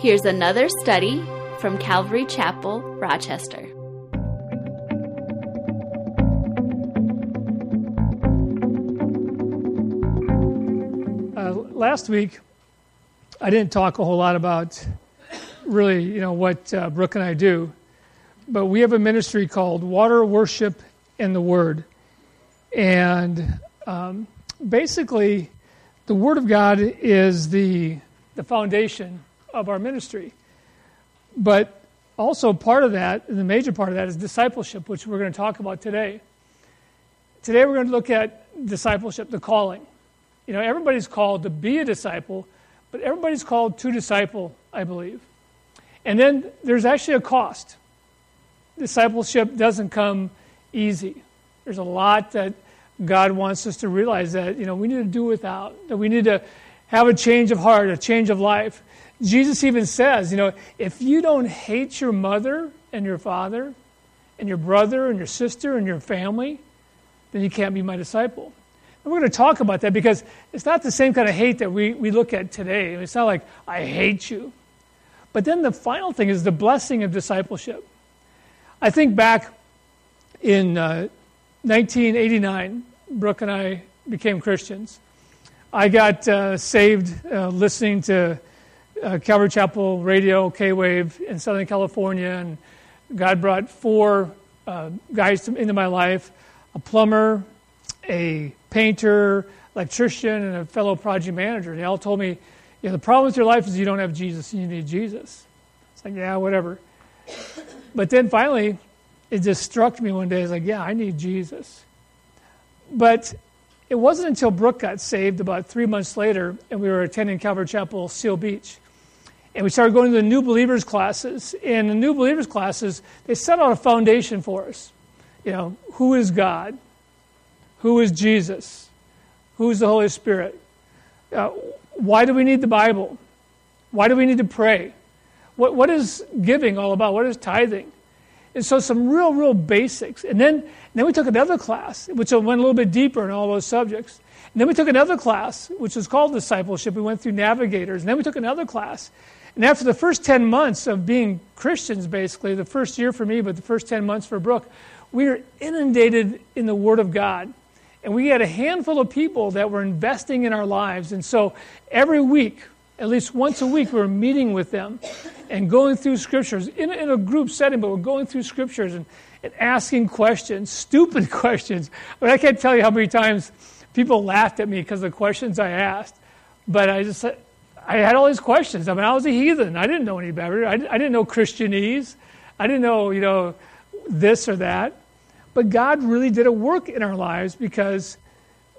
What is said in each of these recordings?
Here's another study from Calvary Chapel, Rochester. Uh, last week, I didn't talk a whole lot about really, you know, what uh, Brooke and I do, but we have a ministry called Water Worship and the Word, and um, basically, the Word of God is the the foundation of our ministry. But also, part of that, the major part of that, is discipleship, which we're going to talk about today. Today, we're going to look at discipleship, the calling. You know, everybody's called to be a disciple, but everybody's called to disciple, I believe. And then there's actually a cost. Discipleship doesn't come easy. There's a lot that God wants us to realize that, you know, we need to do without, that we need to have a change of heart, a change of life. Jesus even says, you know, if you don't hate your mother and your father and your brother and your sister and your family, then you can't be my disciple. And we're going to talk about that because it's not the same kind of hate that we, we look at today. It's not like, I hate you. But then the final thing is the blessing of discipleship. I think back in uh, 1989, Brooke and I became Christians. I got uh, saved uh, listening to uh, Calvary Chapel radio, K Wave in Southern California, and God brought four uh, guys to, into my life a plumber, a painter, electrician, and a fellow project manager. They all told me, the problem with your life is you don't have Jesus and you need Jesus. It's like, yeah, whatever. But then finally, it just struck me one day. It's like, yeah, I need Jesus. But it wasn't until Brooke got saved about three months later, and we were attending Calvary Chapel, Seal Beach, and we started going to the new believers classes. And the new believers classes, they set out a foundation for us. You know, who is God? Who is Jesus? Who is the Holy Spirit? Uh, why do we need the Bible? Why do we need to pray? What, what is giving all about? What is tithing? And so some real, real basics. And then, and then we took another class, which went a little bit deeper in all those subjects. And then we took another class, which was called discipleship. We went through navigators. And then we took another class. And after the first 10 months of being Christians, basically, the first year for me, but the first 10 months for Brooke, we were inundated in the Word of God. And we had a handful of people that were investing in our lives. And so every week, at least once a week, we were meeting with them and going through scriptures in, in a group setting, but we're going through scriptures and, and asking questions, stupid questions. I mean, I can't tell you how many times people laughed at me because of the questions I asked. But I just I had all these questions. I mean, I was a heathen. I didn't know any better. I, didn't know Christianese. I didn't know, you know, this or that. But God really did a work in our lives because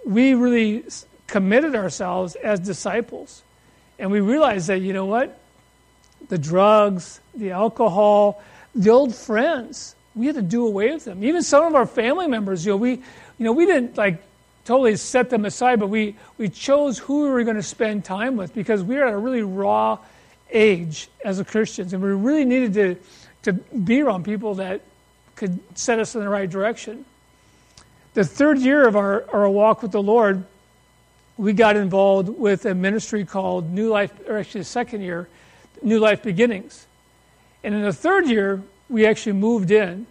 we really committed ourselves as disciples. And we realized that, you know what? The drugs, the alcohol, the old friends, we had to do away with them. Even some of our family members, you know, we, you know, we didn't like totally set them aside, but we, we chose who we were going to spend time with because we were at a really raw age as a Christians, and we really needed to, to be around people that could set us in the right direction. The third year of our, our walk with the Lord, we got involved with a ministry called New Life, or actually the second year, New Life Beginnings. And in the third year, we actually moved in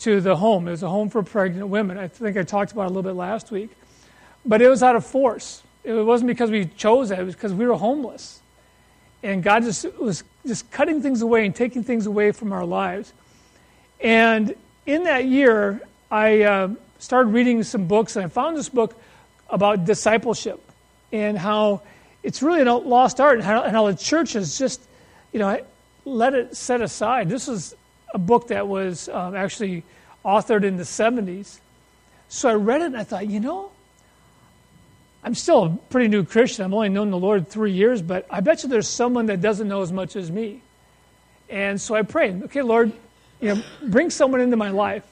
to the home. It was a home for pregnant women. I think I talked about it a little bit last week. But it was out of force. It wasn't because we chose it, it was because we were homeless. And God just was just cutting things away and taking things away from our lives. And in that year, I uh, started reading some books, and I found this book about discipleship and how it's really a lost art, and how, and how the church has just, you know, let it set aside. This is a book that was um, actually authored in the 70s. So I read it and I thought, you know, I'm still a pretty new Christian. I've only known the Lord three years, but I bet you there's someone that doesn't know as much as me. And so I prayed, okay, Lord, you know, bring someone into my life.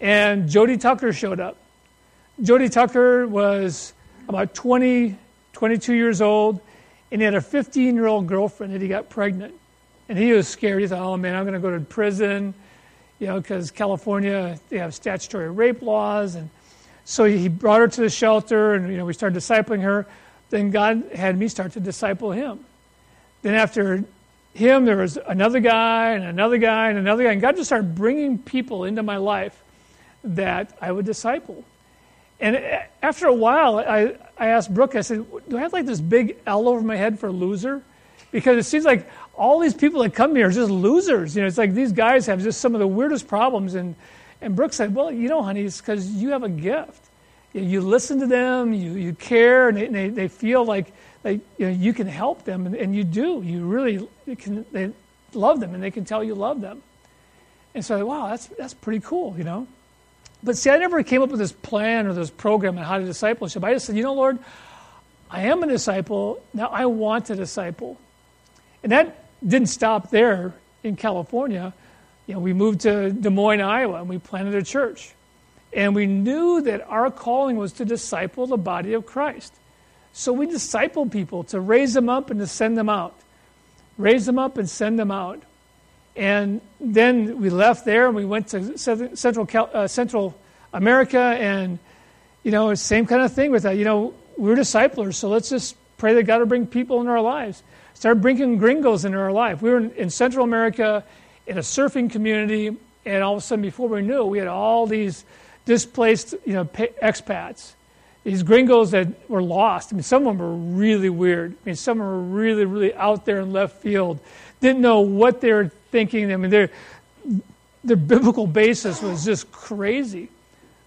And Jody Tucker showed up. Jody Tucker was about 20, 22 years old, and he had a 15 year old girlfriend that he got pregnant. And he was scared. He thought, oh man, I'm going to go to prison, you know, because California, they have statutory rape laws. And so he brought her to the shelter, and you know we started discipling her. Then God had me start to disciple him. Then after him, there was another guy and another guy and another guy. And God just started bringing people into my life that I would disciple. And after a while, I, I asked Brooke, I said, Do I have like this big L over my head for loser? Because it seems like all these people that come here are just losers. You know, it's like these guys have just some of the weirdest problems. And, and Brooke said, Well, you know, honey, it's because you have a gift. You, you, listen to them, you, you care, and they, they, they feel like, like you, know, you can help them. And, and you do. You really you can, they love them, and they can tell you love them. And so, wow, that's, that's pretty cool, you know? But see, I never came up with this plan or this program on how to discipleship. I just said, you know, Lord, I am a disciple. Now I want to disciple. And that didn't stop there in California. You know, we moved to Des Moines, Iowa, and we planted a church. And we knew that our calling was to disciple the body of Christ. So we discipled people to raise them up and to send them out. Raise them up and send them out. And then we left there and we went to Central, uh, Central America, and, you know, same kind of thing with that. You know, we're disciplers, so let's just pray that God will bring people in our lives. Start bringing gringos into our life. We were in, in Central America in a surfing community, and all of a sudden, before we knew, we had all these displaced, you know, expats. These gringos that were lost. I mean, some of them were really weird. I mean, some were really, really out there in left field. Didn't know what they were thinking. I mean, their, their biblical basis was just crazy.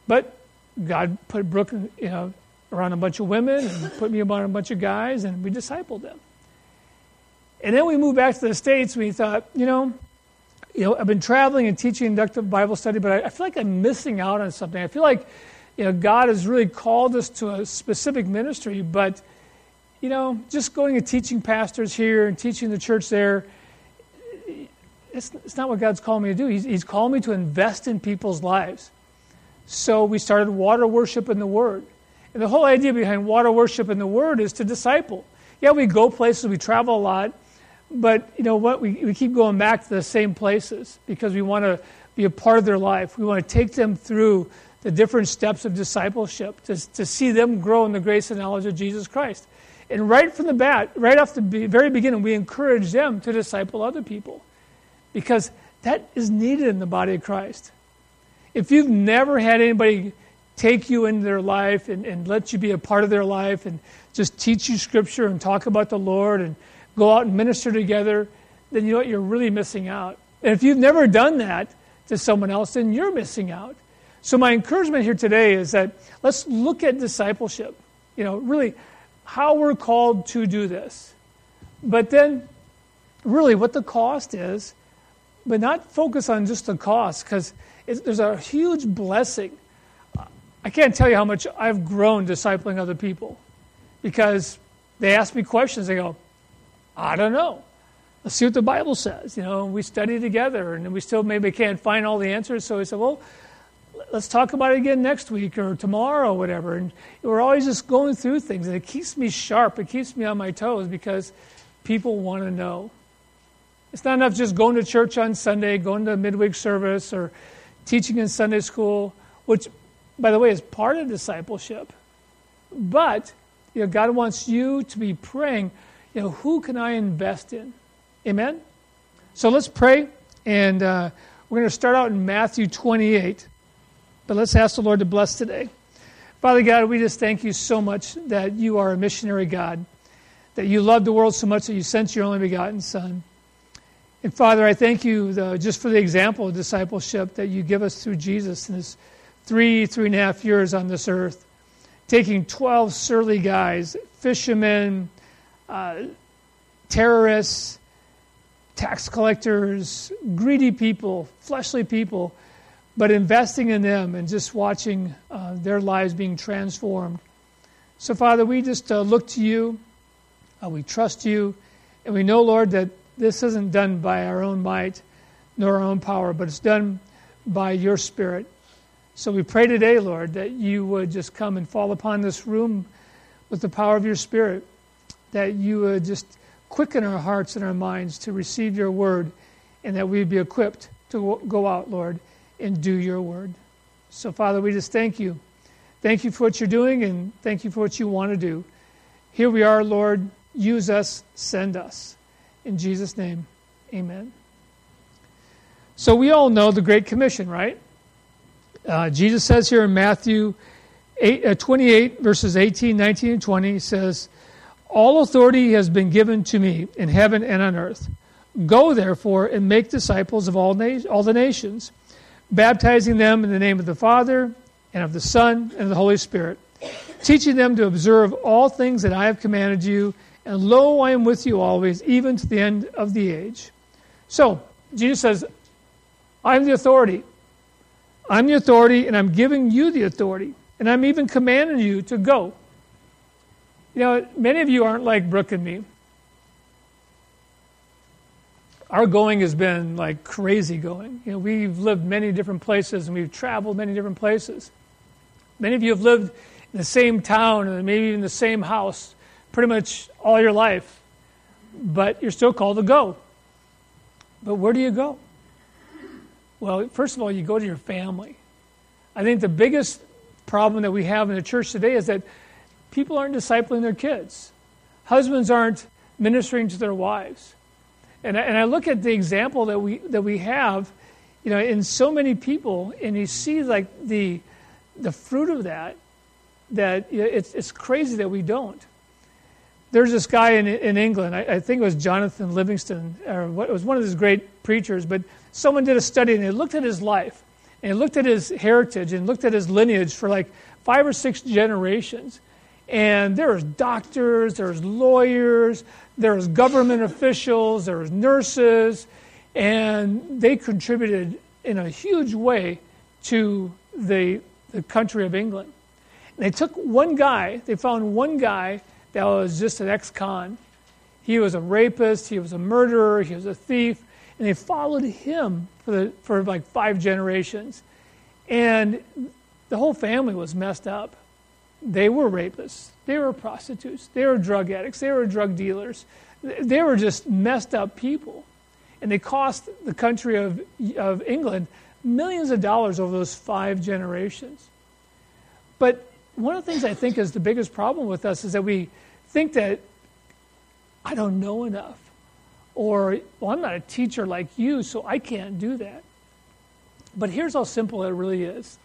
But God put Brooke you know, around a bunch of women and put me around a bunch of guys, and we discipled them. And then we moved back to the States. We thought, you know, you know, I've been traveling and teaching inductive Bible study, but I, I feel like I'm missing out on something. I feel like, you know, God has really called us to a specific ministry, but, you know, just going and teaching pastors here and teaching the church there – it's, it's not what God's called me to do. He's, he's called me to invest in people's lives. So we started water worship in the Word. And the whole idea behind water worship in the Word is to disciple. Yeah, we go places, we travel a lot, but you know what? We, we keep going back to the same places because we want to be a part of their life. We want to take them through the different steps of discipleship to, to see them grow in the grace and knowledge of Jesus Christ. And right from the bat, right off the very beginning, we encourage them to disciple other people because that is needed in the body of Christ. If you've never had anybody take you into their life and, and let you be a part of their life and just teach you scripture and talk about the Lord and go out and minister together, then you know what? You're really missing out. And if you've never done that to someone else, then you're missing out. So, my encouragement here today is that let's look at discipleship. You know, really how we're called to do this. But then, really, what the cost is but not focus on just the cost because there's a huge blessing. I can't tell you how much I've grown discipling other people because they ask me questions. They go, I don't know. Let's see what the Bible says. You know, we study together and we still maybe can't find all the answers. So we said, well, let's talk about it again next week or tomorrow or whatever. And we're always just going through things. And it keeps me sharp. It keeps me on my toes because people want to know. It's not enough just going to church on Sunday, going to midweek service, or teaching in Sunday school, which, by the way, is part of discipleship. But you know, God wants you to be praying, you know, who can I invest in? Amen? So let's pray, and uh, we're going to start out in Matthew 28. But let's ask the Lord to bless today. Father God, we just thank you so much that you are a missionary God, that you love the world so much that you sent your only begotten Son. And Father, I thank you the, just for the example of discipleship that you give us through Jesus in his three, three and a half years on this earth. Taking 12 surly guys, fishermen, uh, terrorists, tax collectors, greedy people, fleshly people, but investing in them and just watching uh, their lives being transformed. So, Father, we just uh, look to you, uh, we trust you, and we know, Lord, that this isn't done by our own might nor our own power, but it's done by your Spirit. So we pray today, Lord, that you would just come and fall upon this room with the power of your Spirit, that you would just quicken our hearts and our minds to receive your word, and that we'd be equipped to go out, Lord, and do your word. So, Father, we just thank you. Thank you for what you're doing, and thank you for what you want to do. Here we are, Lord. Use us, send us. In Jesus' name, Amen. So we all know the Great Commission, right? Uh, Jesus says here in Matthew 8, uh, 28, verses 18, 19, and 20, he says, All authority has been given to me in heaven and on earth. Go, therefore, and make disciples of all, na- all the nations, baptizing them in the name of the Father, and of the Son, and of the Holy Spirit, teaching them to observe all things that I have commanded you, and lo, I am with you always, even to the end of the age. So, Jesus says, I'm the authority. I'm the authority, and I'm giving you the authority. And I'm even commanding you to go. You know, many of you aren't like Brooke and me. Our going has been like crazy going. You know, we've lived many different places and we've traveled many different places. Many of you have lived in the same town and maybe even the same house pretty much all your life, but you're still called to go. But where do you go? Well, first of all, you go to your family. I think the biggest problem that we have in the church today is that people aren't discipling their kids. Husbands aren't ministering to their wives. And I, and I look at the example that we, that we have, you know, in so many people, and you see like the, the fruit of that, that it's, it's crazy that we don't. There's this guy in, in England, I, I think it was Jonathan Livingston, or what, it was one of his great preachers, but someone did a study and they looked at his life and looked at his heritage and looked at his lineage for like five or six generations. And there was doctors, there was lawyers, there was government officials, there was nurses, and they contributed in a huge way to the, the country of England. And they took one guy, they found one guy that was just an ex-con. He was a rapist, he was a murderer, he was a thief, and they followed him for, the, for like five generations. And the whole family was messed up. They were rapists, they were prostitutes, they were drug addicts, they were drug dealers. They were just messed up people. And they cost the country of, of England millions of dollars over those five generations. But one of the things I think is the biggest problem with us is that we think that I don't know enough. Or, well, I'm not a teacher like you, so I can't do that. But here's how simple it really is.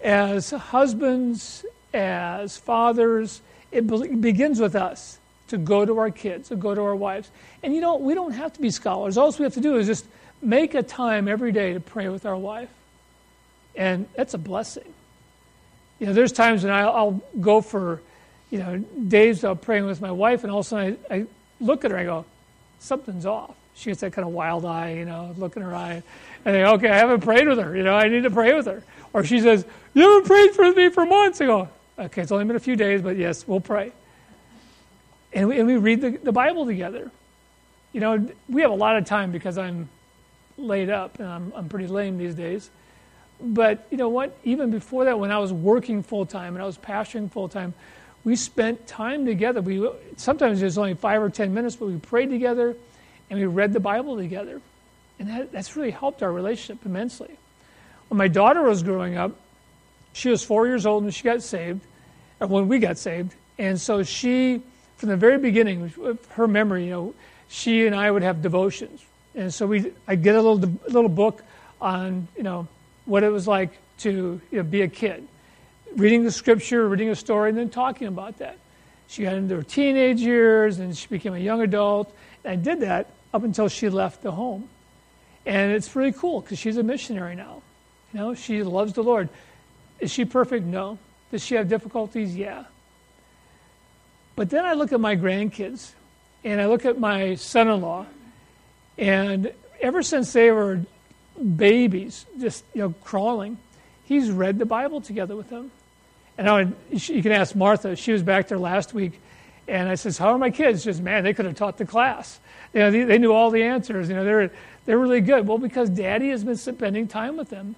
As husbands, as fathers, it begins with us to go to our kids, to go to our wives. And you know, we don't have to be scholars. All we have to do is just make a time every day to pray with our wife. And that's a blessing. You know, there's times when I'll, go for, you know, days of praying with my wife, and all of a sudden I, I look at her and I go, something's off. She gets that kind of wild eye, you know, look in her eye. And I go, okay, I haven't prayed with her. You know, I need to pray with her. Or she says, you haven't prayed for me for months. I go, okay, it's only been a few days, but yes, we'll pray. And we, and we read the, the Bible together. You know, we have a lot of time because I'm laid up and I'm, I'm pretty lame these days. But you know what? Even before that, when I was working full time and I was pastoring full time, we spent time together. We sometimes it was only five or ten minutes, but we prayed together and we read the Bible together, and that, that's really helped our relationship immensely. When my daughter was growing up, she was four years old when she got saved, or when we got saved, and so she, from the very beginning, uh, her memory, you know, she and I would have devotions, and so we, I'd get a little a little book on, you know, what it was like to you know, be a kid reading the scripture, reading a story, and then talking about that. She got into her teenage years and she became a young adult. And I did that up until she left the home. And it's really cool because she's a missionary now. You know, she loves the Lord. Is she perfect? No. Does she have difficulties? Yeah. But then I look at my grandkids and I look at my son in law, and ever since they were babies, just you know, crawling, he's read the Bible together with them. And I would, you can ask Martha. She was back there last week, and I says, "How are my kids?" She says, "Man, they could have taught the class. You know, they, they knew all the answers. You know, they're they're really good. Well, because Daddy has been spending time with them,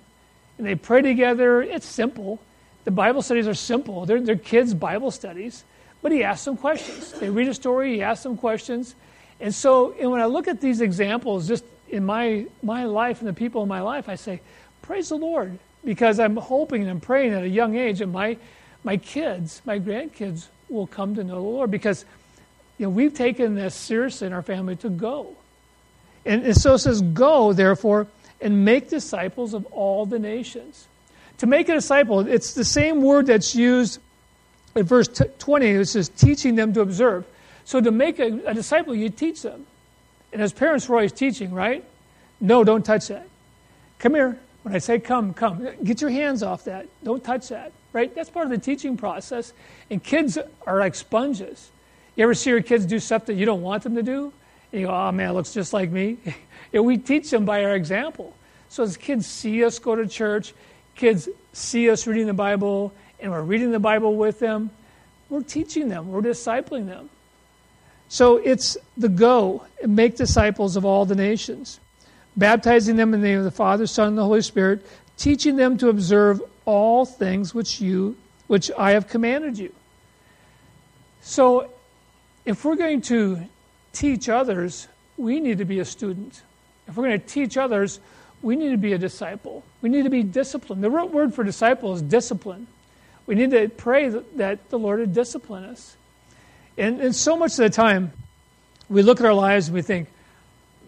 and they pray together. It's simple. The Bible studies are simple. They're they're kids' Bible studies, but he asks them questions. They read a story. He asks them questions, and so and when I look at these examples, just in my my life and the people in my life, I say, "Praise the Lord." because I'm hoping and I'm praying at a young age that my, my kids, my grandkids, will come to know the Lord because you know, we've taken this seriously in our family to go. And, and so it says, Go, therefore, and make disciples of all the nations. To make a disciple, it's the same word that's used in verse 20. It says, teaching them to observe. So to make a, a disciple, you teach them. And as parents, we're always teaching, right? No, don't touch that. Come here. When I say come, come. Get your hands off that. Don't touch that, right? That's part of the teaching process. And kids are like sponges. You ever see your kids do stuff that you don't want them to do? You go, oh man, it looks just like me. and we teach them by our example. So as kids see us go to church, kids see us reading the Bible, and we're reading the Bible with them, we're teaching them, we're discipling them. So it's the go and make disciples of all the nations, baptizing them in the name of the Father, Son, and the Holy Spirit, teaching them to observe all things which you which I have commanded you. So if we're going to teach others, we need to be a student. If we're going to teach others, we need to be a disciple. We need to be disciplined. The root word for disciple is discipline. We need to pray that the Lord would discipline us. And, and so much of the time, we look at our lives and we think,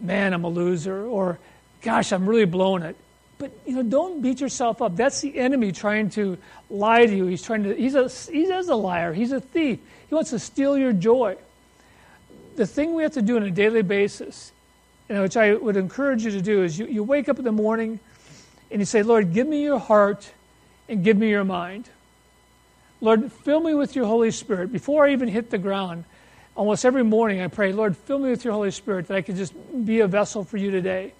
man, I'm a loser, or gosh, I'm really blowing it. But you know, don't beat yourself up. That's the enemy trying to lie to you. He's trying to. He's a. He's is a liar. He's a thief. He wants to steal your joy. The thing we have to do on a daily basis, you know, which I would encourage you to do, is you, you wake up in the morning and you say, Lord, give me your heart and give me your mind. Lord, fill me with your Holy Spirit. Before I even hit the ground, almost every morning I pray, Lord, fill me with your Holy Spirit that I can just be a vessel for you today.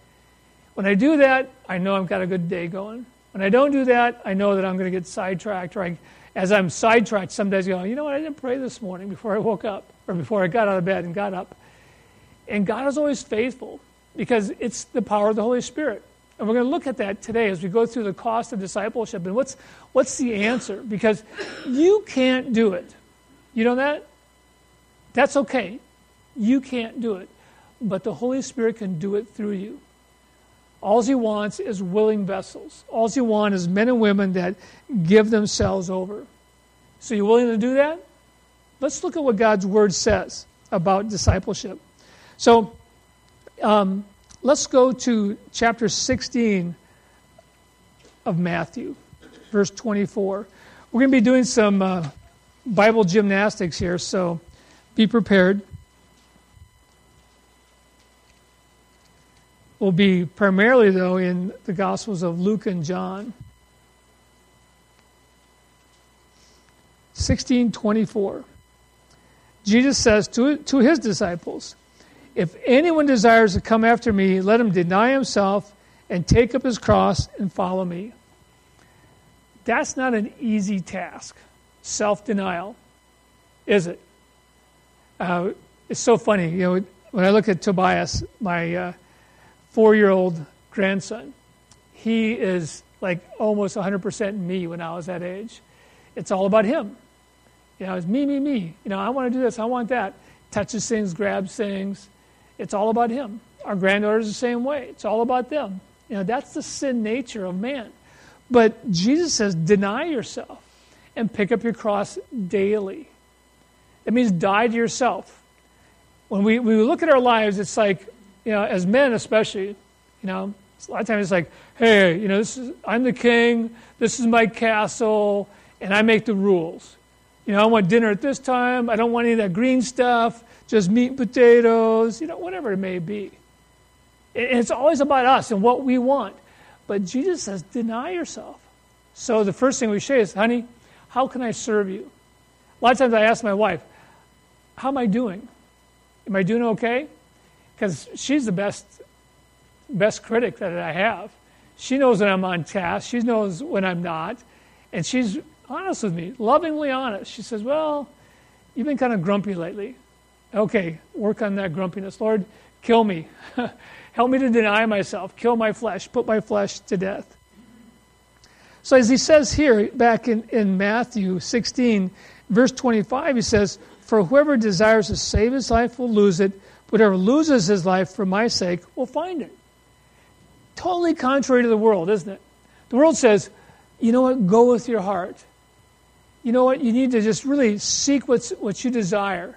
When I do that, I know I've got a good day going. When I don't do that, I know that I'm going to get sidetracked. Or I, as I'm sidetracked, some days I go, you know what, I didn't pray this morning before I woke up or before I got out of bed and got up. And God is always faithful because it's the power of the Holy Spirit. And we're going to look at that today as we go through the cost of discipleship and what's, what's the answer. Because you can't do it. You know that? That's okay. You can't do it. But the Holy Spirit can do it through you. All he wants is willing vessels. All he wants is men and women that give themselves over. So, you willing to do that? Let's look at what God's Word says about discipleship. So, um, Let's go to chapter 16 of Matthew, verse 24. We're going to be doing some uh, Bible gymnastics here, so be prepared. Will be primarily, though, in the Gospels of Luke and John. 1624. Jesus says to, to his disciples, if anyone desires to come after me, let him deny himself and take up his cross and follow me. That's not an easy task, self denial, is it? Uh, it's so funny. You know, when I look at Tobias, my uh, four year old grandson, he is like almost 100% me when I was that age. It's all about him. You know, it's me, me, me. You know, I want to do this, I want that. Touches things, grabs things. It's all about him. Our granddaughters the same way. It's all about them. You know, that's the sin nature of man. But Jesus says, deny yourself and pick up your cross daily. It means die to yourself. When we, we look at our lives, it's like, you know, as men especially, you know, a lot of times it's like, hey, you know, this is, I'm the king, this is my castle, and I make the rules. You know, I want dinner at this time, I don't want any of that green stuff, just meat and potatoes, you know, whatever it may be. It's always about us and what we want. But Jesus says, deny yourself. So the first thing we say is, honey, how can I serve you? A lot of times I ask my wife, how am I doing? Am I doing okay? Because she's the best, best critic that I have. She knows when I'm on task. She knows when I'm not. And she's honest with me, lovingly honest. She says, well, you've been kind of grumpy lately. Okay, work on that grumpiness. Lord, kill me. Help me to deny myself, kill my flesh, put my flesh to death. So, as he says here, back in, in Matthew 16, verse 25, he says, For whoever desires to save his life will lose it, whoever loses his life for my sake will find it. Totally contrary to the world, isn't it? The world says, you know what, go with your heart. You know what, you need to just really seek what's, what you desire.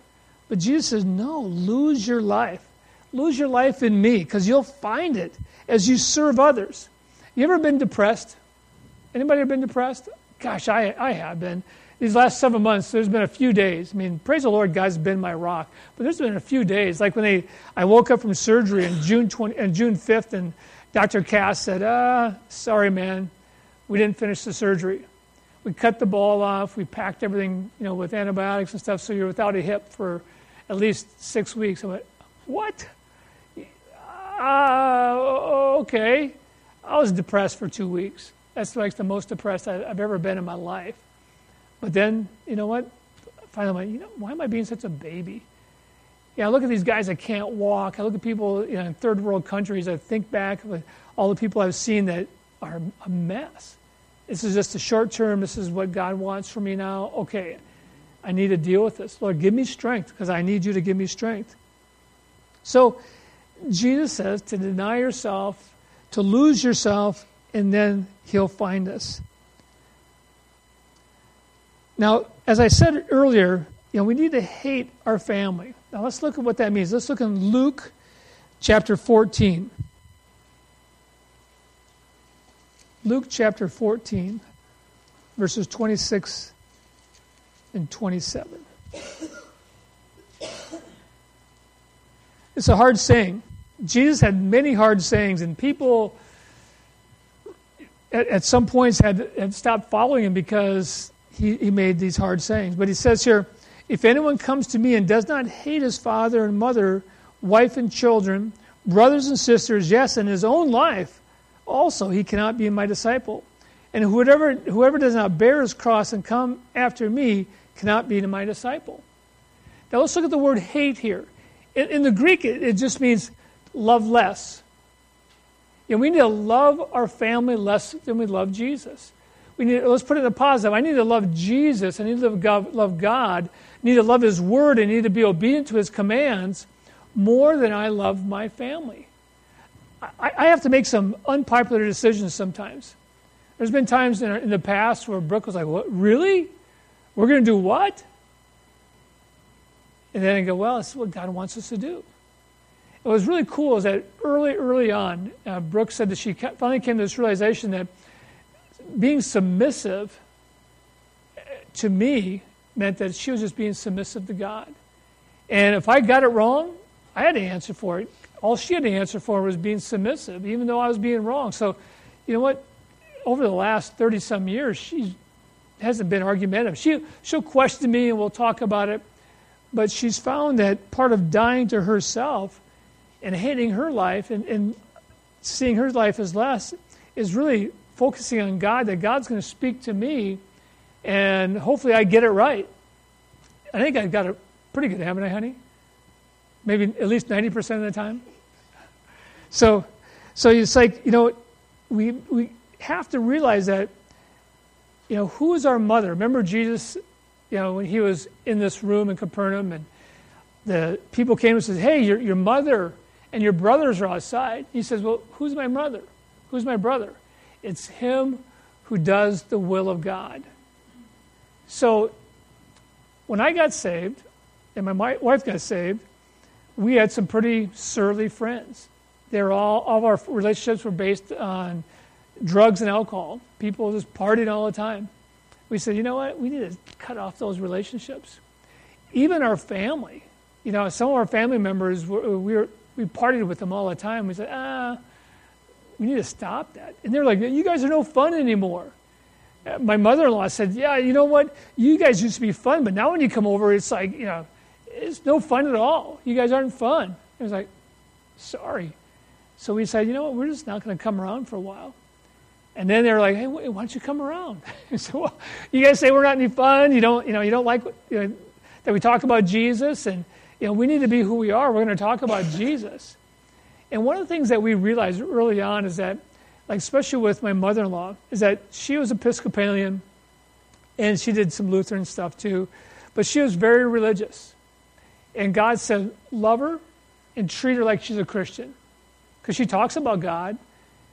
But Jesus says, no, lose your life. Lose your life in me because you'll find it as you serve others. You ever been depressed? Anybody ever been depressed? Gosh, I, I have been. These last seven months, there's been a few days. I mean, praise the Lord, God's been my rock. But there's been a few days, like when they, I woke up from surgery on June 20, on June 5th, and Dr. Cass said, "Ah, sorry, man, we didn't finish the surgery. We cut the ball off. We packed everything, you know, with antibiotics and stuff. So you're without a hip for at least six weeks." I went, "What? Uh, okay." I was depressed for two weeks. That's like the most depressed I've ever been in my life. But then, you know what? Finally, went, you know, why am I being such a baby? Yeah, I look at these guys that can't walk. I look at people you know, in third world countries. I think back of all the people I've seen that are a mess. This is just a short term. This is what God wants for me now. Okay, I need to deal with this. Lord, give me strength because I need you to give me strength. So, Jesus says to deny yourself to lose yourself, and then He'll find us. Now, as I said earlier, you know, we need to hate our family. Now, let's look at what that means. Let's look in Luke chapter 14. Luke chapter 14, verses 26 and 27. It's a hard saying. Jesus had many hard sayings, and people at, at some points had, had stopped following him because he, he made these hard sayings. But he says here, if anyone comes to me and does not hate his father and mother, wife and children, brothers and sisters, yes, and his own life, also he cannot be my disciple. And whoever, whoever does not bear his cross and come after me cannot be my disciple. Now let's look at the word hate here. In, in the Greek, it, it just means love less. You know, we need to love our family less than we love Jesus. We need, let's put it in a positive. I need to love Jesus. I need to love God, love God. I need to love His Word. I need to be obedient to His commands more than I love my family. I, I have to make some unpopular decisions sometimes. There's been times in, in the past where Brooke was like, "What? Really? We're going to do what?" And then I go, "Well, it's what God wants us to do." What was really cool is that early, early on, uh, Brooke said that she finally came to this realization that being submissive uh, to me meant that she was just being submissive to God. And if I got it wrong, I had to answer for it. All she had to answer for was being submissive, even though I was being wrong. So, you know what? Over the last 30 some years, she hasn't been argumentative. She, she'll question me and we'll talk about it. But she's found that part of dying to herself and hating her life and, and seeing her life as less is really focusing on God, that God's going to speak to me, and hopefully I get it right. I think I've got it pretty good, haven't I, honey? Maybe at least 90% of the time. So, so it's like, you know, we, we have to realize that, you know, who is our mother? Remember Jesus, you know, when he was in this room in Capernaum and the people came and said, hey, your, your mother and your brothers are outside. He says, Well, who's my mother? Who's my brother? It's him who does the will of God. So when I got saved and my wife got saved, we had some pretty surly friends. They're all, all of our relationships were based on drugs and alcohol. People just partied all the time. We said, you know what? We need to cut off those relationships. Even our family. You know, some of our family members, were, we were, we partied with them all the time. We said, ah, we need to stop that. And they're like, you guys are no fun anymore. My mother-in-law said, yeah, you know what? You guys used to be fun, but now when you come over, it's like, you know, it's no fun at all. You guys aren't fun. I was like, sorry. So we said, you know what? We're just not going to come around for a while. And then they were like, hey, why don't you come around? so well, you guys say we're not any fun. You don't, you know, you don't like you know, that we talk about Jesus and you know, we need to be who we are. We're going to talk about Jesus. And one of the things that we realized early on is that, like especially with my mother-in-law, is that she was Episcopalian, and she did some Lutheran stuff too, but she was very religious. And God said, love her and treat her like she's a Christian, because she talks about God,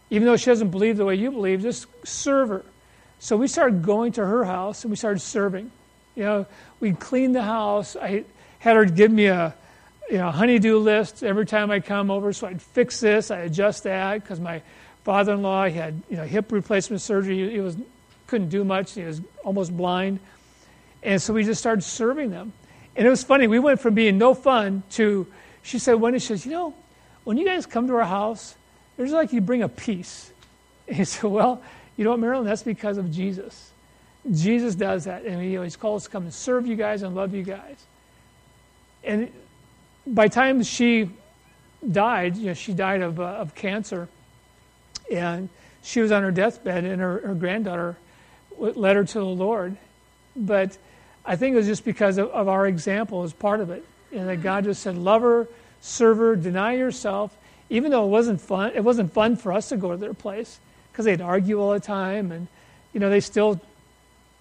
even though she doesn't believe the way you believe. Just serve her. So we started going to her house and we started serving. You know, we'd clean the house. I had her give me a, you know, honeydew list every time I come over. So I'd fix this, I adjust that because my father-in-law he had you know hip replacement surgery. He, he was couldn't do much. He was almost blind, and so we just started serving them. And it was funny. We went from being no fun to she said one day she says, you know, when you guys come to our house, there's like you bring a peace. And he said, well, you know what, Marilyn? That's because of Jesus. Jesus does that, and he always calls to come and serve you guys and love you guys. And by time she died, you know, she died of, uh, of cancer, and she was on her deathbed, and her, her granddaughter led her to the Lord. But I think it was just because of, of our example as part of it, and that God just said, "Love her, serve her, deny yourself." Even though it wasn't fun, it wasn't fun for us to go to their place because they'd argue all the time, and you know they still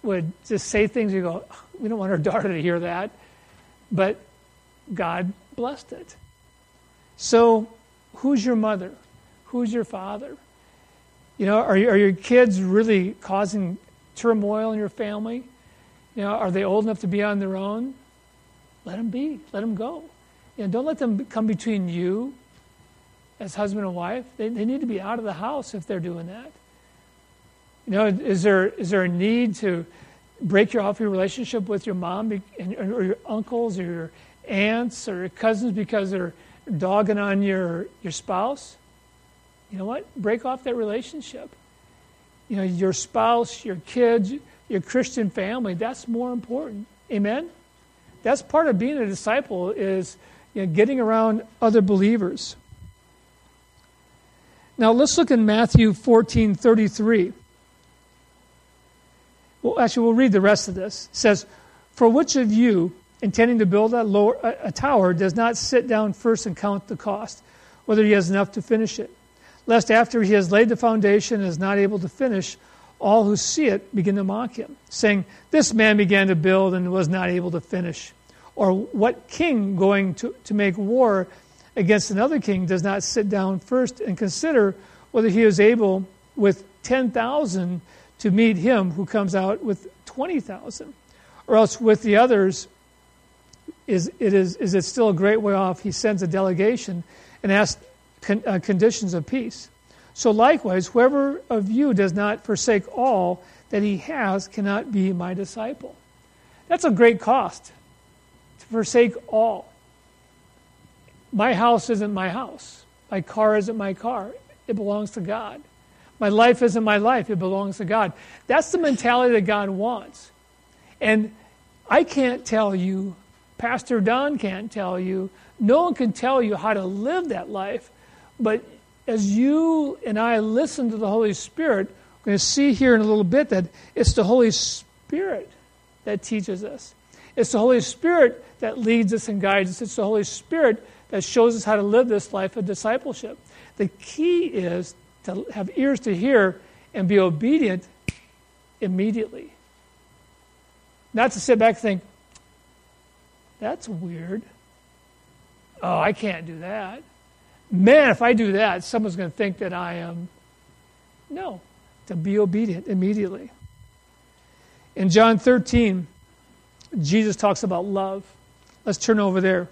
would just say things. You go, "We don't want our daughter to hear that," but God blessed it. So, who's your mother? Who's your father? You know, are, are your kids really causing turmoil in your family? You know, are they old enough to be on their own? Let them be. Let them go. You know, don't let them come between you as husband and wife. They, they need to be out of the house if they're doing that. You know, is there is there a need to break your off your relationship with your mom or your uncles or your aunts or your cousins because they're dogging on your, your spouse? You know what? Break off that relationship. You know, your spouse, your kids, your Christian family, that's more important. Amen? That's part of being a disciple is you know, getting around other believers. Now let's look in Matthew 14, 33. Well, actually, we'll read the rest of this. It says, For which of you, intending to build a, lower, a, a tower, does not sit down first and count the cost, whether he has enough to finish it? Lest after he has laid the foundation and is not able to finish, all who see it begin to mock him, saying, This man began to build and was not able to finish. Or what king going to, to make war against another king does not sit down first and consider whether he is able with 10,000 to meet him who comes out with 20,000? Or else with the others, is it, is, is it still a great way off? He sends a delegation and asks con, uh, conditions of peace. So likewise, whoever of you does not forsake all that he has cannot be my disciple. That's a great cost forsake all. My house isn't my house. My car isn't my car. It belongs to God. My life isn't my life. It belongs to God. That's the mentality that God wants. And I can't tell you, Pastor Don can't tell you, no one can tell you how to live that life. But as you and I listen to the Holy Spirit, we're going to see here in a little bit that it's the Holy Spirit that teaches us. It's the Holy Spirit that leads us and guides us. It's the Holy Spirit that shows us how to live this life of discipleship. The key is to have ears to hear and be obedient immediately. Not to sit back and think, that's weird. Oh, I can't do that. Man, if I do that, someone's going to think that I am. No, to be obedient immediately. In John 13, Jesus talks about love. Let's turn over there.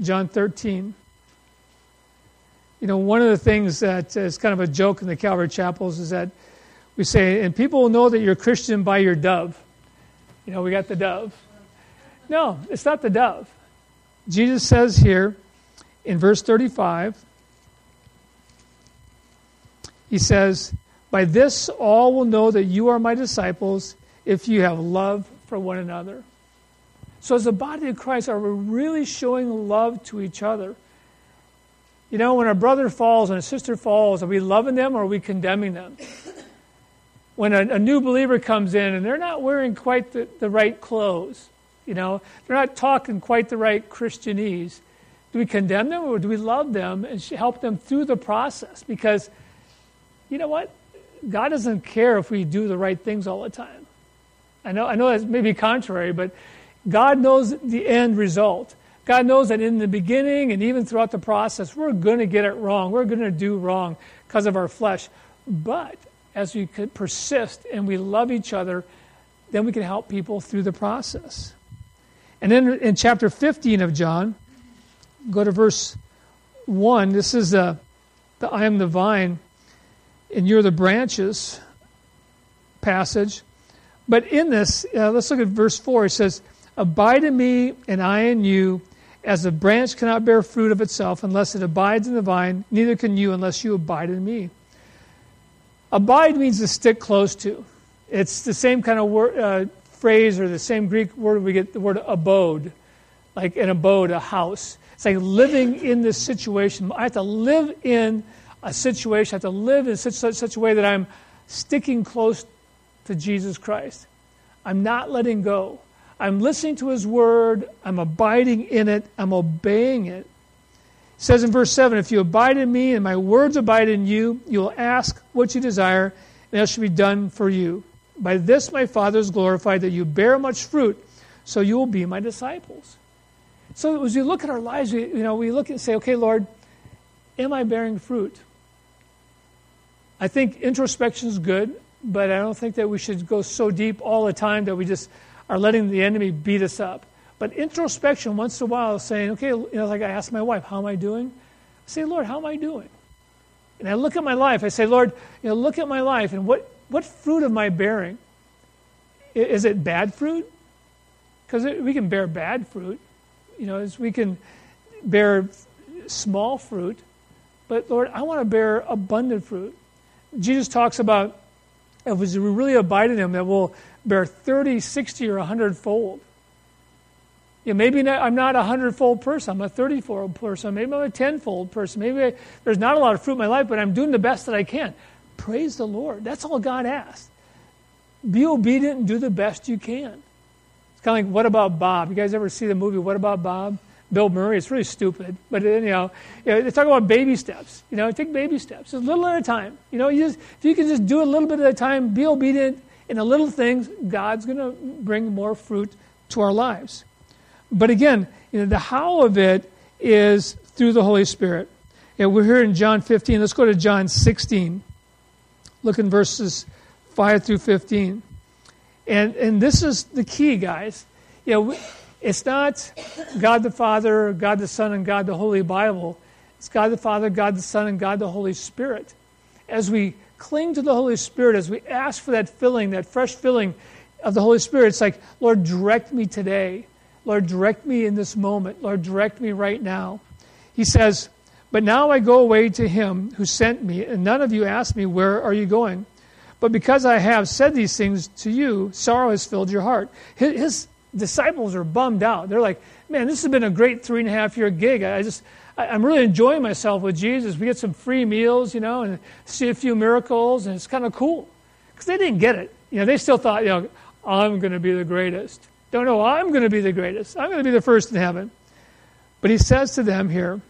John 13. You know, one of the things that is kind of a joke in the Calvary chapels is that we say, and people will know that you're a Christian by your dove. You know, we got the dove. No, it's not the dove. Jesus says here in verse 35, he says, By this all will know that you are my disciples if you have love for one another. So, as a body of Christ, are we really showing love to each other? You know, when a brother falls and a sister falls, are we loving them or are we condemning them? When a, a new believer comes in and they're not wearing quite the, the right clothes, you know, they're not talking quite the right Christianese, do we condemn them or do we love them and help them through the process? Because, you know what? God doesn't care if we do the right things all the time. I know, I know that's maybe contrary, but God knows the end result. God knows that in the beginning and even throughout the process, we're going to get it wrong. We're going to do wrong because of our flesh. But as we persist and we love each other, then we can help people through the process. And then in chapter 15 of John, go to verse 1. This is the, the I am the vine and you're the branches passage. But in this, uh, let's look at verse 4. It says, Abide in me, and I in you, as a branch cannot bear fruit of itself unless it abides in the vine, neither can you unless you abide in me. Abide means to stick close to. It's the same kind of word, uh, phrase or the same Greek word we get the word abode, like an abode, a house. It's like living in this situation. I have to live in a situation, I have to live in such, such, such a way that I'm sticking close to Jesus Christ. I'm not letting go. I'm listening to his word. I'm abiding in it. I'm obeying it. It says in verse 7 If you abide in me and my words abide in you, you will ask what you desire, and it shall be done for you. By this my Father is glorified, that you bear much fruit, so you will be my disciples. So as we look at our lives, we, you know, we look and say, okay, Lord, am I bearing fruit? I think introspection is good, but I don't think that we should go so deep all the time that we just are letting the enemy beat us up. But introspection once in a while, saying, okay, you know, like I ask my wife, how am I doing? I say, Lord, how am I doing? And I look at my life. I say, Lord, you know, look at my life and what, what fruit am I bearing? Is it bad fruit? Because we can bear bad fruit. You know, we can bear small fruit. But Lord, I want to bear abundant fruit. Jesus talks about if we really abide in Him, that we'll bear 30, 60, or 100 fold. You know, maybe not, I'm not a 100 fold person, I'm a 30 fold person, maybe I'm a 10 fold person. Maybe I, there's not a lot of fruit in my life, but I'm doing the best that I can. Praise the Lord. That's all God asks. Be obedient and do the best you can. It's kind of like, what about Bob? You guys ever see the movie What About Bob? Bill Murray. It's really stupid, but you know, you know, they talk about baby steps. You know, take baby steps, a little at a time. You know, you just, if you can just do a little bit at a time, be obedient in the little things, God's going to bring more fruit to our lives. But again, you know, the how of it is through the Holy Spirit. Yeah, we're here in John 15. Let's go to John 16. Look in verses 5 through 15. And, and this is the key, guys. You know, it's not God the Father, God the Son, and God the Holy Bible. It's God the Father, God the Son, and God the Holy Spirit. As we cling to the Holy Spirit, as we ask for that filling, that fresh filling of the Holy Spirit, it's like, Lord, direct me today. Lord, direct me in this moment. Lord, direct me right now. He says, But now I go away to him who sent me, and none of you ask me, Where are you going? But because I have said these things to you, sorrow has filled your heart. His, disciples are bummed out. They're like, man, this has been a great three and a half year gig. I just, I, am really enjoying myself with Jesus. We get some free meals, you know, and see a few miracles, and it's kind of cool. Because they didn't get it. You know, they still thought, you know, I'm going to be the greatest. Don't know, I'm going to be the greatest. I'm going to be the first in heaven. But he says to them here,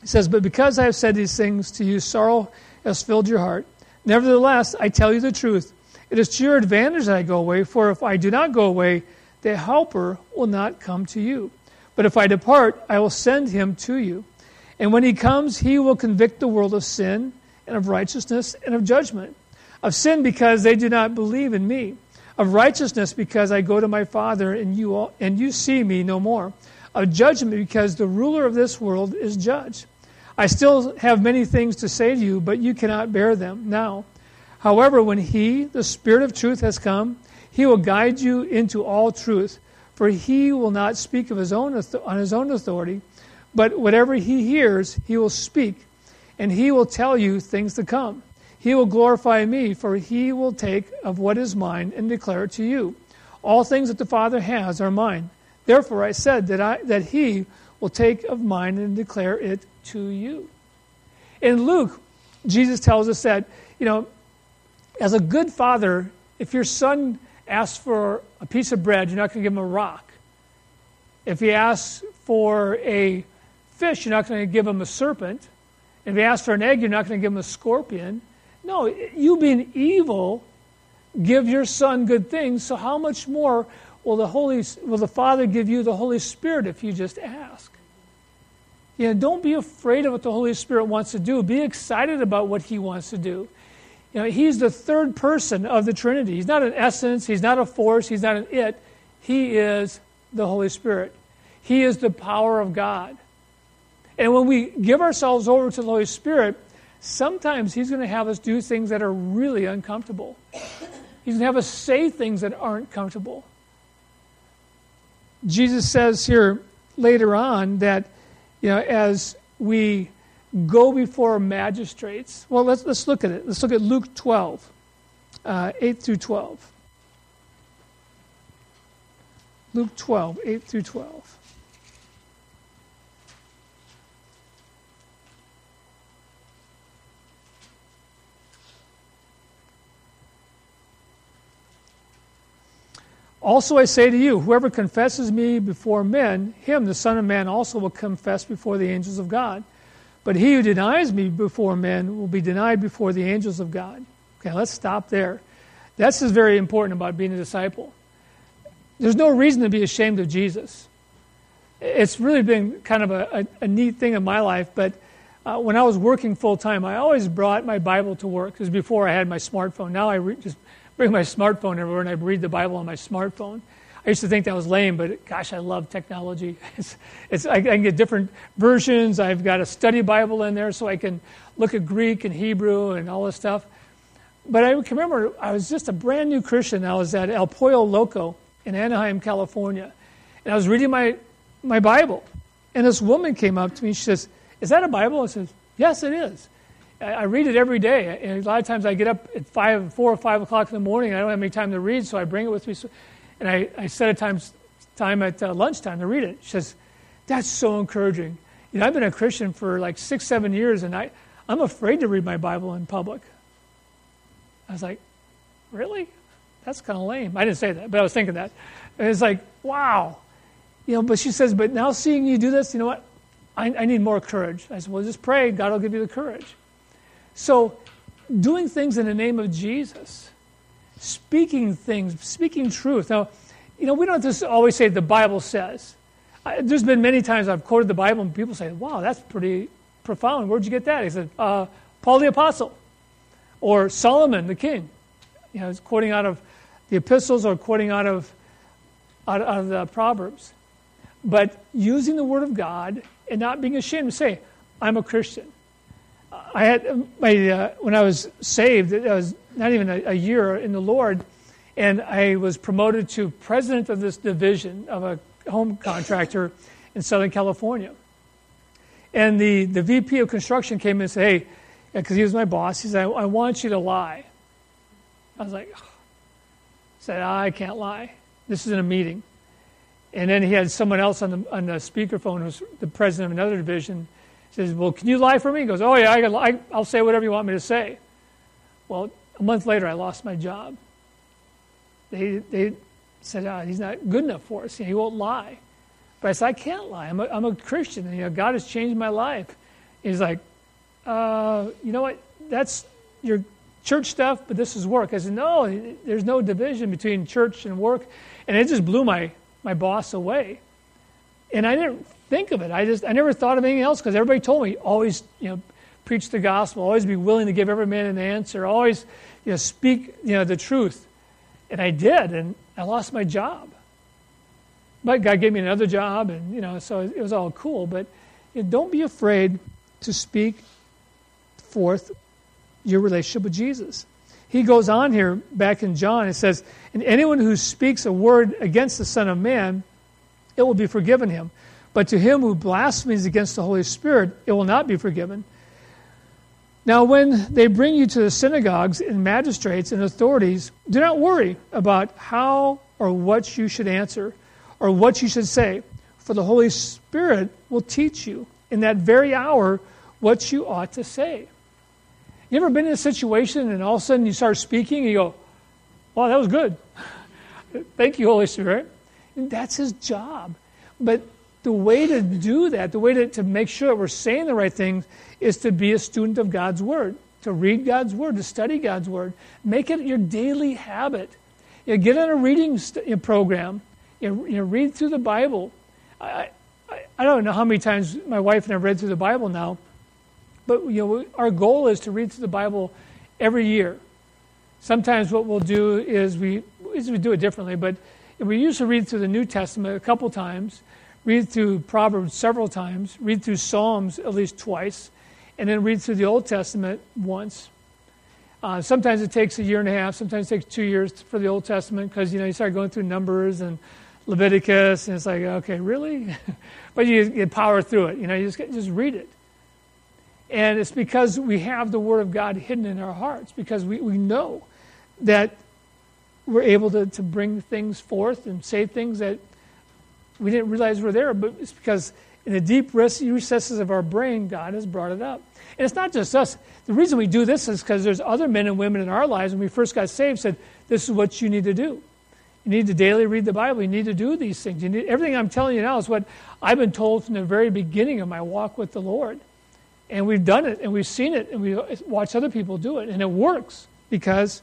he says, But because I have said these things to you, sorrow has filled your heart. Nevertheless, I tell you the truth. It is to your advantage that I go away, for if I do not go away, the Helper will not come to you. But if I depart, I will send him to you. And when he comes, he will convict the world of sin and of righteousness and of judgment. Of sin because they do not believe in me. Of righteousness because I go to my Father and you, all, and you see me no more. Of judgment because the ruler of this world is judged. I still have many things to say to you, but you cannot bear them now. However, when he, the Spirit of truth, has come, he will guide you into all truth, for he will not speak of his own on his own authority, but whatever he hears, he will speak, and he will tell you things to come. He will glorify me, for he will take of what is mine and declare it to you. All things that the Father has are mine. Therefore I said that I that he will take of mine and declare it to you. In Luke, Jesus tells us that, you know, as a good father, if your son asks for a piece of bread, you're not going to give him a rock. If he asks for a fish, you're not going to give him a serpent. If he asks for an egg, you're not going to give him a scorpion. No, you being evil, give your son good things. So how much more will the Holy will the Father give you the Holy Spirit if you just ask? Know, don't be afraid of what the Holy Spirit wants to do. Be excited about what He wants to do. You know, he's the third person of the Trinity. He's not an essence, he's not a force, he's not an it. He is the Holy Spirit. He is the power of God. And when we give ourselves over to the Holy Spirit, sometimes He's going to have us do things that are really uncomfortable. He's going to have us say things that aren't comfortable. Jesus says here later on that, you know, as we go before magistrates, well, let's, let's look at it. Let's look at Luke 12, uh, 8 through 12. Luke 12, 8 through 12. Also, I say to you, whoever confesses me before men, him, the Son of Man, also will confess before the angels of God. But he who denies me before men will be denied before the angels of God. Okay, let's stop there. That's is very important about being a disciple. There's no reason to be ashamed of Jesus. It's really been kind of a, a, a neat thing in my life, but uh, when I was working full time, I always brought my Bible to work because before I had my smartphone. Now I re- just bring my smartphone everywhere and I read the Bible on my smartphone. I used to think that was lame, but gosh, I love technology. It's, it's, I, can get different versions. I've got a study Bible in there so I can look at Greek and Hebrew and all this stuff. But I can remember I was just a brand new Christian. I was at El Pollo Loco in Anaheim, California. And I was reading my, my Bible. And this woman came up to me. She says, Is that a Bible? I said, Yes, it is. I read it every day. And a lot of times I get up at five, four or five o'clock in the morning. And I don't have any time to read, so I bring it with me. And I, I set a time, time at uh, lunchtime to read it. She says, "That's so encouraging." You know, I've been a Christian for like six, seven years, and I, I'm afraid to read my Bible in public. I was like, "Really? That's kind of lame." I didn't say that, but I was thinking that. And it's like, "Wow." You know, but she says, "But now seeing you do this, you know what? I, I need more courage." I said, "Well, just pray. God will give you the courage." So, doing things in the name of Jesus, speaking things, speaking truth. Now, you know, we don't just always say the Bible says. I, there's been many times I've quoted the Bible and people say, wow, that's pretty profound. Where'd you get that? He said, uh, Paul the Apostle or Solomon the king. You know, quoting out of the epistles or quoting out of, out, out of the Proverbs. But using the Word of God and not being ashamed to say, I'm a Christian. I had uh, my uh, when I was saved, I was not even a, a, year in the Lord, and I was promoted to president of this division of a home contractor in Southern California. And the, the VP of construction came in and said, "Hey," uh, because he was my boss. He said, I, I, want you to lie." I was like, oh. "said ah, I can't lie. This is in a meeting." And then he had someone else on the on the speakerphone who's the president of another division says, Well, can you lie for me? He goes, Oh, yeah, I can, I, will say whatever you want me to say. Well, a month later, I lost my job. They, they said, oh, He's not good enough for us. he won't lie. But I said, I can't lie. I'm a, I'm a Christian, and you know, God has changed my life. He's like, uh, You know what? That's your church stuff, but this is work. I said, No, there's no division between church and work. And it just blew my, my boss away. And I didn't think of it. I just I never thought of anything else because everybody told me always you know preach the gospel, always be willing to give every man an answer, always you know speak you know the truth, and I did, and I lost my job. But God gave me another job, and you know so it was all cool. But you know, don't be afraid to speak forth your relationship with Jesus. He goes on here back in John. It says, "And anyone who speaks a word against the Son of Man." It will be forgiven him. But to him who blasphemes against the Holy Spirit, it will not be forgiven. Now, when they bring you to the synagogues and magistrates and authorities, do not worry about how or what you should answer or what you should say, for the Holy Spirit will teach you in that very hour what you ought to say. You ever been in a situation and all of a sudden you start speaking and you go, Wow, that was good. Thank you, Holy Spirit. And that's his job. But the way to do that, the way to, to make sure that we're saying the right things, is to be a student of God's Word, to read God's Word, to study God's Word. Make it your daily habit. You know, get on a reading st- program. You know, you know, read through the Bible. I, I, I don't know how many times my wife and I have read through the Bible now, but you know, our goal is to read through the Bible every year. Sometimes what we'll do is we, is we do it differently, but we usually read through the New Testament a couple times read through Proverbs several times, read through Psalms at least twice, and then read through the Old Testament once. Uh, sometimes it takes a year and a half, sometimes it takes two years for the Old Testament because you know you start going through Numbers and Leviticus, and it's like, okay, really? but you, you power through it. You know, you just just read it. And it's because we have the Word of God hidden in our hearts, because we, we know that we're able to, to bring things forth and say things that we didn't realize we were there, but it's because in the deep recesses of our brain, God has brought it up. And it's not just us. The reason we do this is because there's other men and women in our lives when we first got saved said, This is what you need to do. You need to daily read the Bible. You need to do these things. You need, everything I'm telling you now is what I've been told from the very beginning of my walk with the Lord. And we've done it, and we've seen it, and we watch other people do it. And it works because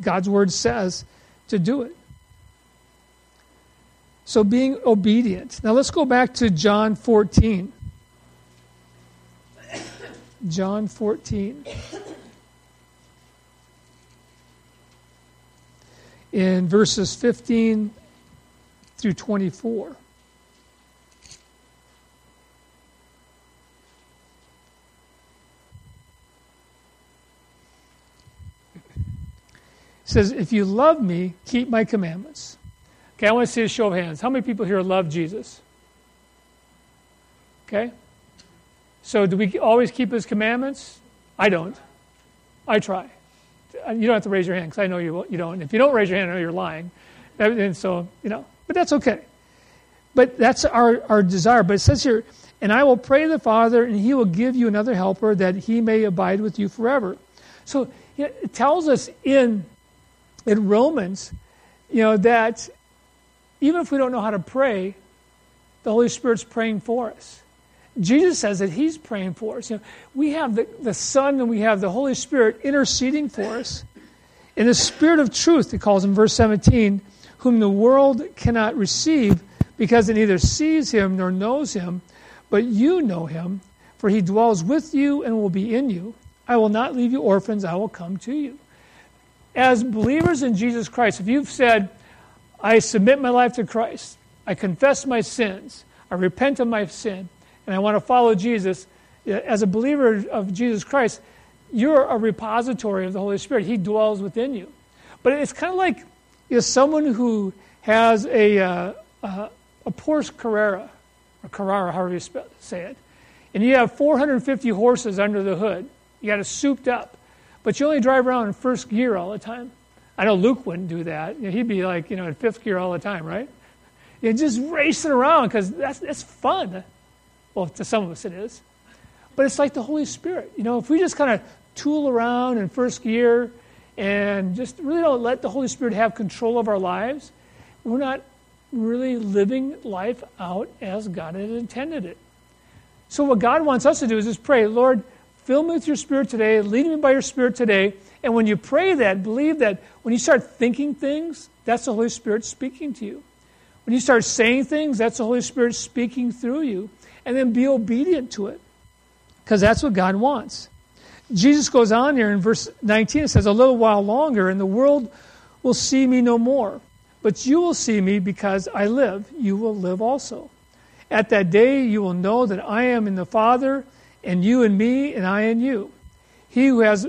God's Word says to do it. So being obedient. Now let's go back to John 14. John 14. In verses 15 through 24. says, If you love me, keep my commandments. Okay, I want to see a show of hands. How many people here love Jesus? Okay? So, do we always keep his commandments? I don't. I try. Uh, you don't have to raise your hand because I know you, you don't. If you don't raise your hand, I know you're lying. And so, you know, but that's okay. But that's our, our desire. But it says here, and I will pray the Father, and he will give you another helper that he may abide with you forever. So it tells us in in Romans, you know, that even if we don't know how to pray, the Holy Spirit's praying for us. Jesus says that He's praying for us. You know, we have the, the Son and we have the Holy Spirit interceding for us. In the Spirit of truth, it calls in verse 17, whom the world cannot receive because it neither sees Him nor knows Him, but you know Him, for He dwells with you and will be in you. I will not leave you orphans, I will come to you as believers in Jesus Christ, if you've said, I submit my life to Christ, I confess my sins, I repent of my sin, and I want to follow Jesus, as a believer of Jesus Christ, you're a repository of the Holy Spirit. He dwells within you. But it's kind of like you know, someone who has a, uh, uh, a Porsche Carrera, or Carrara, however you spell say it, and you have 450 horses under the hood. You got it souped up. But you only drive around in first gear all the time. I know Luke wouldn't do that. You know, he'd be like, you know, in fifth gear all the time, right? You just racing around because that's, that's fun. Well, to some of us it is. But it's like the Holy Spirit. You know, if we just kind of tool around in first gear and just really don't let the Holy Spirit have control of our lives, we're not really living life out as God had intended it. So, what God wants us to do is just pray, Lord, Fill me with your spirit today. Lead me by your spirit today. And when you pray that, believe that when you start thinking things, that's the Holy Spirit speaking to you. When you start saying things, that's the Holy Spirit speaking through you. And then be obedient to it. Because that's what God wants. Jesus goes on here in verse 19. It says, A little while longer, and the world will see me no more. But you will see me because I live. You will live also. At that day, you will know that I am in the Father and you and me, and I and you. He who has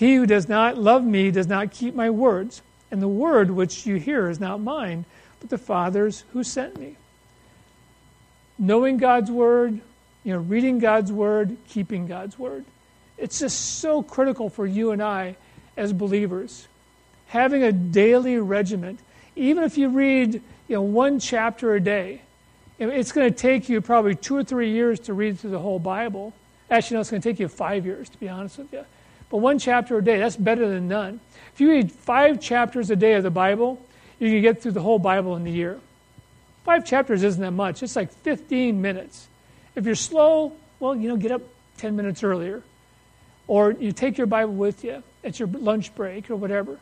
He who does not love me does not keep my words, and the word which you hear is not mine, but the Father's who sent me. Knowing God's word, you know, reading God's word, keeping God's word. It's just so critical for you and I as believers. Having a daily regiment, even if you read you know, one chapter a day, it's going to take you probably two or three years to read through the whole Bible. Actually, no, it's going to take you five years, to be honest with you. But one chapter a day, that's better than none. If you read five chapters a day of the Bible, you can get through the whole Bible in a year. Five chapters isn't that much, it's like 15 minutes. If you're slow, Well, you know, get up 10 minutes earlier. Or you take your Bible with you at your lunch break or whatever.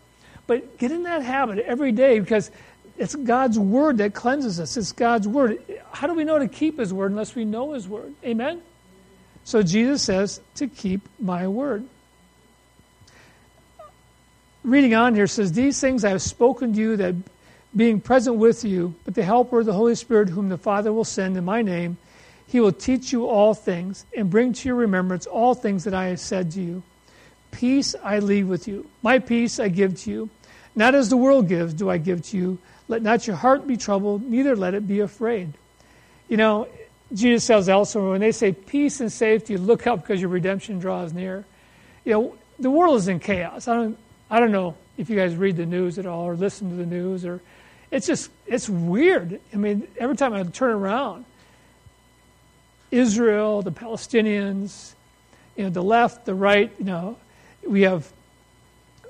But get in that habit every day because it's God's word that cleanses us. It's God's word. How do we know to keep his word unless we know his word? Amen? So Jesus says to keep my word. Reading on here says, These things I have spoken to you that being present with you, but the Helper, the Holy Spirit, whom the Father will send in my name, he will teach you all things and bring to your remembrance all things that I have said to you. Peace I leave with you. My peace I give to you. Not as the world gives, do I give to you. Let not your heart be troubled, neither let it be afraid. You know, Jesus says elsewhere, when they say peace and safety, look up because your redemption draws near. You know, the world is in chaos. I don't, I don't know if you guys read the news at all or listen to the news or it's just it's weird. I mean, every time I turn around, Israel, the Palestinians, you know, the left, the right, you know, we have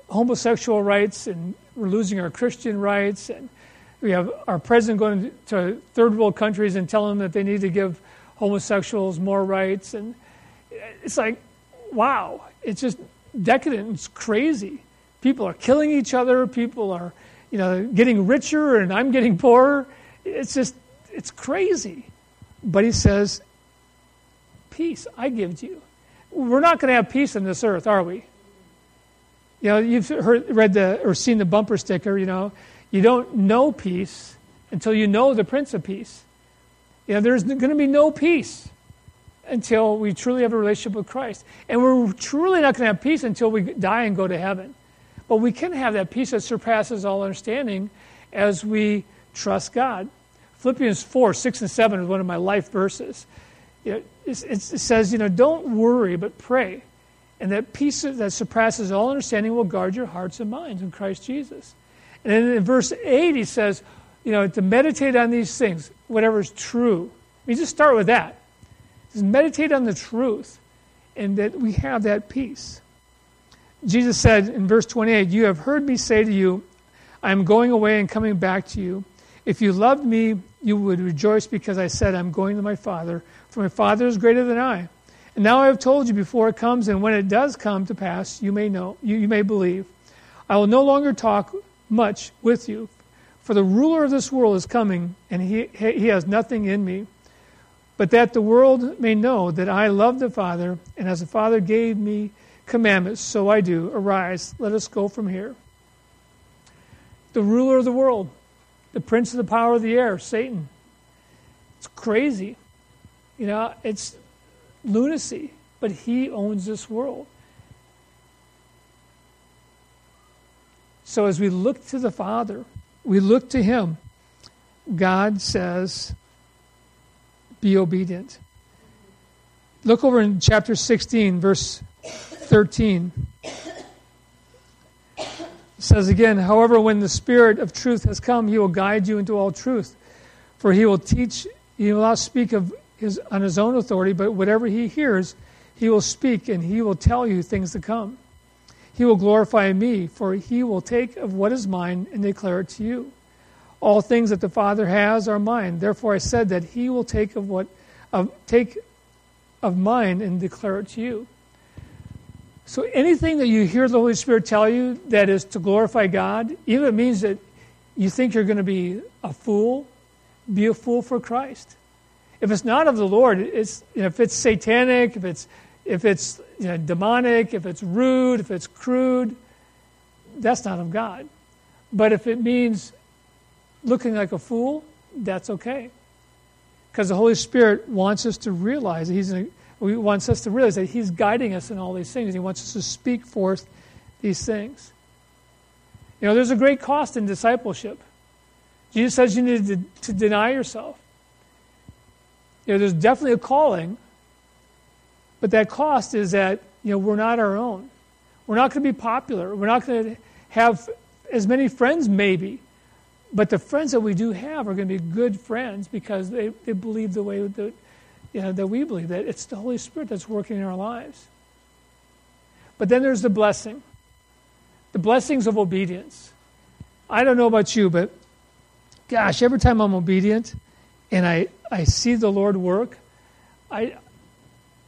homosexual rights and we're losing our Christian rights and we have our president going to third world countries and telling them that they need to give homosexuals more rights. And it's like wow it's just decadent. It's crazy people are killing each other people are you know getting richer and i'm getting poorer it's just it's crazy but he says peace I give to you. We're not going to have peace on this earth, are we? You know, you've heard, read the or seen the bumper sticker. You know, you don't know peace until you know the Prince of Peace. You know, there's going to be no peace until we truly have a relationship with Christ, and we're truly not going to have peace until we die and go to heaven. But we can have that peace that surpasses all understanding as we trust God. Philippians 4, 6, and 7 is one of my life verses it, says, you know, don't worry, but pray. And that peace that surpasses all understanding will guard your hearts and minds in Christ Jesus. And then in verse 8, he says, you know, to meditate on these things, whatever is true. We just start with that. Just meditate on the truth, and that we have that peace. Jesus said in verse 28, You have heard me say to you, I am going away and coming back to you. If you loved me, you would rejoice because I said, I'm going to my Father for my Father is greater than I. And now I have told you before it comes, and when it does come to pass, you may know, you, you may believe. I will no longer talk much with you, for the ruler of this world is coming, and he, he has nothing in me. But that the world may know that I love the Father, and as the Father gave me commandments, so I do. Arise, let us go from here. The ruler of the world, the prince of the power of the air, Satan. It's crazy. You know, it's lunacy, but he owns this world. So as we look to the Father, we look to him. God says, be obedient. Look over in chapter 16, verse 13. Says again, however, when the Spirit of truth has come, he will guide you into all truth. For he will teach, he will not speak of his, on his own authority, but whatever he hears, he will speak and he will tell you things to come. He will glorify me, for he will take of what is mine and declare it to you. All things that the Father has are mine. Therefore I said that he will take of what of, take of mine and declare it to you. So anything that you hear the Holy Spirit tell you that is to glorify God, even if it means that you think you're going to be a fool, be a fool for Christ. If it's not of the Lord, it's, you know, if it's satanic, if it's, if it's you know, demonic, if it's rude, if it's crude, that's not of God. But if it means looking like a fool, that's okay. Because the Holy Spirit wants us to realize that He's, He wants us to realize that He's guiding us in all these things. He wants us to speak forth these things. You know, there's a great cost in discipleship. Jesus says you need to, to deny yourself. You know, there's definitely a calling, but that cost is that you know we're not our own. We're not going to be popular. We're not going to have as many friends, maybe, but the friends that we do have are going to be good friends because they, they believe the way that you know that we believe that it's the Holy Spirit that's working in our lives. But then there's the blessing, the blessings of obedience. I don't know about you, but gosh, every time I'm obedient and I I see the Lord work, I,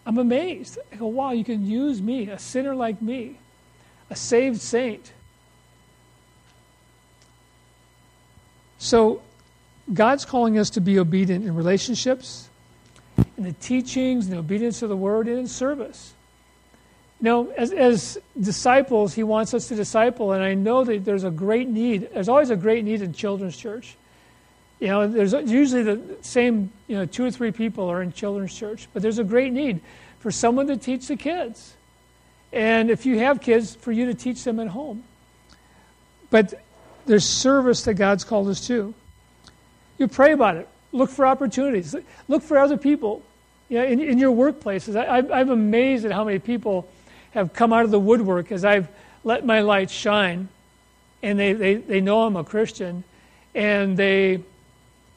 I'm amazed. I go, wow, you can use me, a sinner like me, a saved saint. So, God's calling us to be obedient in relationships, in the teachings, in the obedience of the word, and in service. You know, as, as disciples, He wants us to disciple, and I know that there's a great need. There's always a great need in children's church. You know, there's usually the same, you know, two or three people are in children's church, but there's a great need for someone to teach the kids. And if you have kids, for you to teach them at home. But there's service that God's called us to. You pray about it. Look for opportunities. Look for other people. You know, in, in your workplaces. I, I'm amazed at how many people have come out of the woodwork as I've let my light shine. And they, they, they know I'm a Christian. And they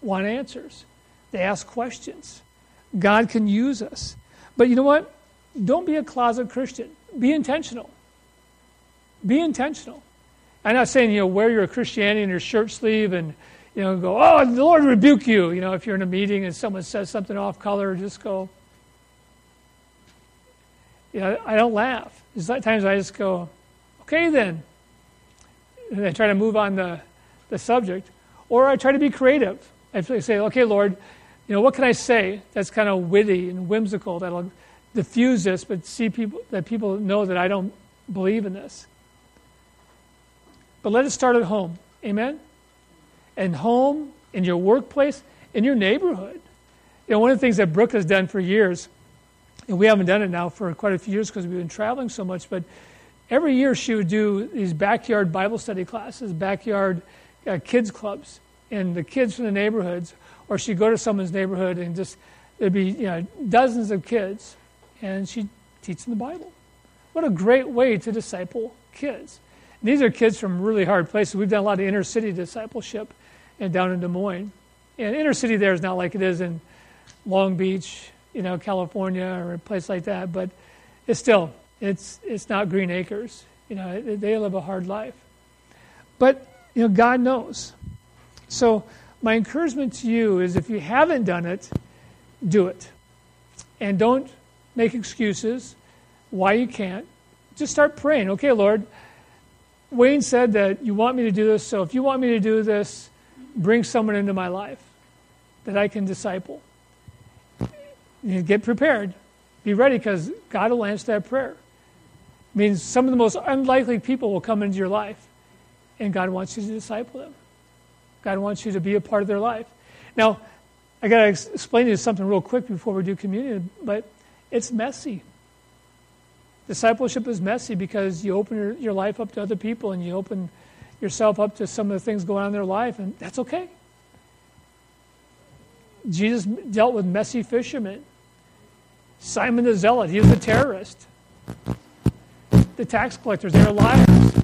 want answers. They ask questions. God can use us. But you know what? Don't be a closet Christian. Be intentional. Be intentional. I'm not saying, you know, wear your Christianity in your shirt sleeve and, you know, go, oh, the Lord rebuke you. You know, if you're in a meeting and someone says something off color, just go, you know, I don't laugh. Sometimes I just go, okay then. And I try to move on the, the subject. Or I try to be creative. I say, okay, Lord, you know, what can I say that's kind of witty and whimsical that'll diffuse this, but see people that people know that I don't believe in this. But let it start at home. Amen? And home, in your workplace, in your neighborhood. You know, one of the things that Brooke has done for years, and we haven't done it now for quite a few years because we've been traveling so much, but every year she would do these backyard Bible study classes, backyard uh, kids clubs and the kids from the neighborhoods, or she'd go to someone's neighborhood and just there'd be you know dozens of kids, and she'd teach them the Bible. What a great way to disciple kids. And these are kids from really hard places. We've done a lot of inner city discipleship, and down in Des Moines, and inner city there is not like it is in Long Beach, you know, California or a place like that, but it's still it's it's not Green Acres. You know, they live a hard life. But you know, God knows. So, my encouragement to you is if you haven't done it, do it. And don't make excuses why you can't. Just start praying. Okay, Lord, Wayne said that you want me to do this, so if you want me to do this, bring someone into my life that I can disciple. You get prepared. Be ready because God will answer that prayer. It means some of the most unlikely people will come into your life, and God wants you to disciple them. God wants you to be a part of their life. Now, I got to explain to you something real quick before we do communion, but it's messy. Discipleship is messy because you open your, your life up to other people and you open yourself up to some of the things going on in their life, and that's okay. Jesus dealt with messy fishermen. Simon the Zealot, he was a terrorist. The tax collectors, they were liars.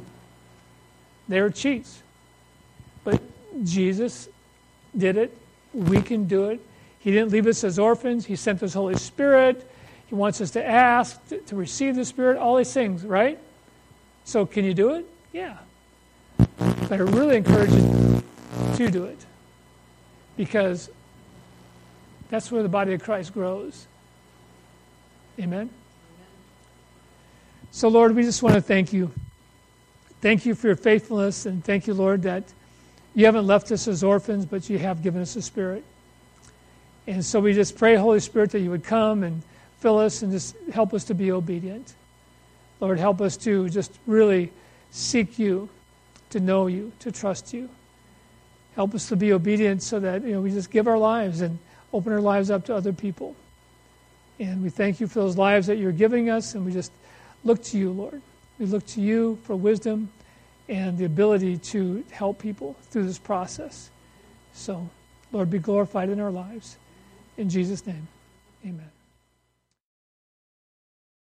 They were cheats. But Jesus did it. We can do it. He didn't leave us as orphans. He sent us Holy Spirit. He wants us to ask, to, to receive the Spirit, all these things, right? So, can you do it? Yeah. But I really encourage you to do it because that's where the body of Christ grows. Amen? So, Lord, we just want to thank you. Thank you for your faithfulness, and thank you, Lord, that you haven't left us as orphans, but you have given us a spirit. And so we just pray, Holy Spirit, that you would come and fill us and just help us to be obedient. Lord, help us to just really seek you, to know you, to trust you. Help us to be obedient so that you know we just give our lives and open our lives up to other people. And we thank you for those lives that you're giving us, and we just look to you, Lord. We look to you for wisdom and the ability to help people through this process. So, Lord, be glorified in our lives. In Jesus' name, amen.